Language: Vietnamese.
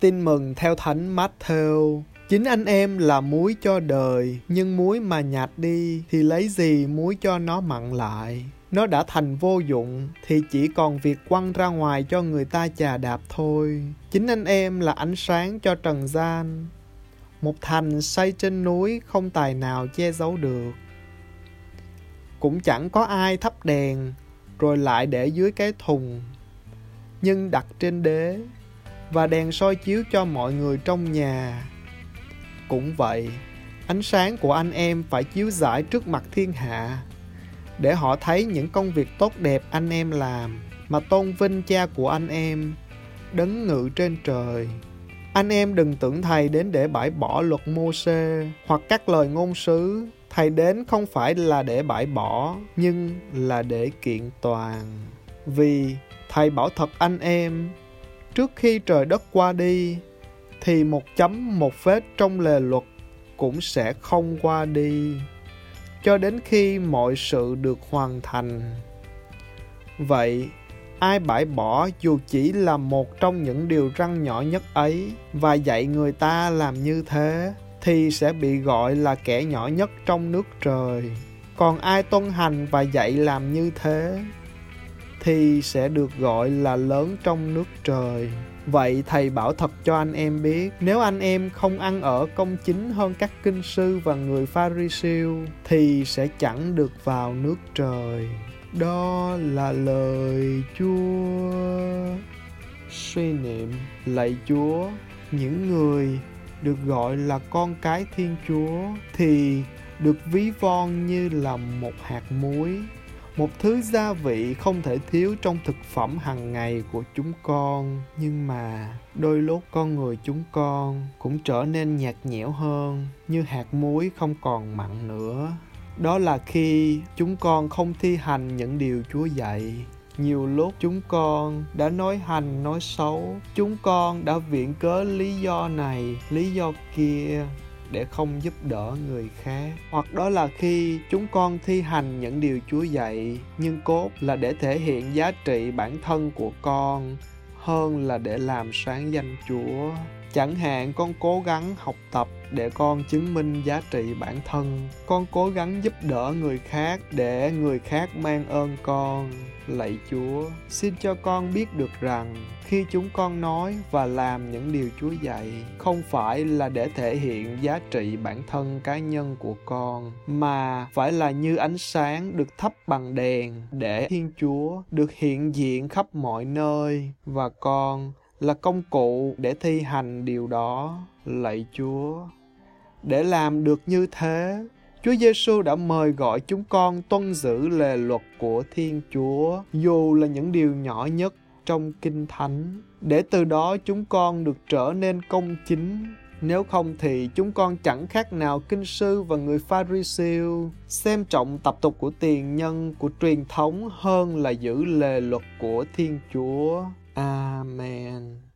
Tin mừng theo Thánh Matthew. Chính anh em là muối cho đời, nhưng muối mà nhạt đi thì lấy gì muối cho nó mặn lại. Nó đã thành vô dụng thì chỉ còn việc quăng ra ngoài cho người ta chà đạp thôi. Chính anh em là ánh sáng cho trần gian. Một thành xây trên núi không tài nào che giấu được. Cũng chẳng có ai thắp đèn rồi lại để dưới cái thùng. Nhưng đặt trên đế và đèn soi chiếu cho mọi người trong nhà. Cũng vậy, ánh sáng của anh em phải chiếu rải trước mặt thiên hạ để họ thấy những công việc tốt đẹp anh em làm mà tôn vinh cha của anh em đấng ngự trên trời. Anh em đừng tưởng thầy đến để bãi bỏ luật mô xê hoặc các lời ngôn sứ. Thầy đến không phải là để bãi bỏ, nhưng là để kiện toàn. Vì thầy bảo thật anh em, trước khi trời đất qua đi, thì một chấm một vết trong lề luật cũng sẽ không qua đi cho đến khi mọi sự được hoàn thành. Vậy ai bãi bỏ dù chỉ là một trong những điều răng nhỏ nhất ấy và dạy người ta làm như thế thì sẽ bị gọi là kẻ nhỏ nhất trong nước trời. Còn ai tuân hành và dạy làm như thế? Thì sẽ được gọi là lớn trong nước trời Vậy thầy bảo thật cho anh em biết, nếu anh em không ăn ở công chính hơn các kinh sư và người pha siêu thì sẽ chẳng được vào nước trời. Đó là lời Chúa. Suy niệm lạy Chúa, những người được gọi là con cái Thiên Chúa thì được ví von như là một hạt muối một thứ gia vị không thể thiếu trong thực phẩm hàng ngày của chúng con, nhưng mà đôi lúc con người chúng con cũng trở nên nhạt nhẽo hơn, như hạt muối không còn mặn nữa. Đó là khi chúng con không thi hành những điều chúa dạy. Nhiều lúc chúng con đã nói hành, nói xấu. Chúng con đã viện cớ lý do này, lý do kia để không giúp đỡ người khác. Hoặc đó là khi chúng con thi hành những điều chúa dạy, nhưng cốt là để thể hiện giá trị bản thân của con, hơn là để làm sáng danh chúa chẳng hạn, con cố gắng học tập để con chứng minh giá trị bản thân. Con cố gắng giúp đỡ người khác để người khác mang ơn con. Lạy chúa, xin cho con biết được rằng khi chúng con nói và làm những điều chúa dạy, không phải là để thể hiện giá trị bản thân cá nhân của con, mà phải là như ánh sáng được thắp bằng đèn để thiên chúa được hiện diện khắp mọi nơi. Và con là công cụ để thi hành điều đó lạy chúa để làm được như thế Chúa Giêsu đã mời gọi chúng con tuân giữ lề luật của Thiên Chúa, dù là những điều nhỏ nhất trong Kinh Thánh, để từ đó chúng con được trở nên công chính. Nếu không thì chúng con chẳng khác nào kinh sư và người pha siêu xem trọng tập tục của tiền nhân, của truyền thống hơn là giữ lề luật của Thiên Chúa. Ah, Amen.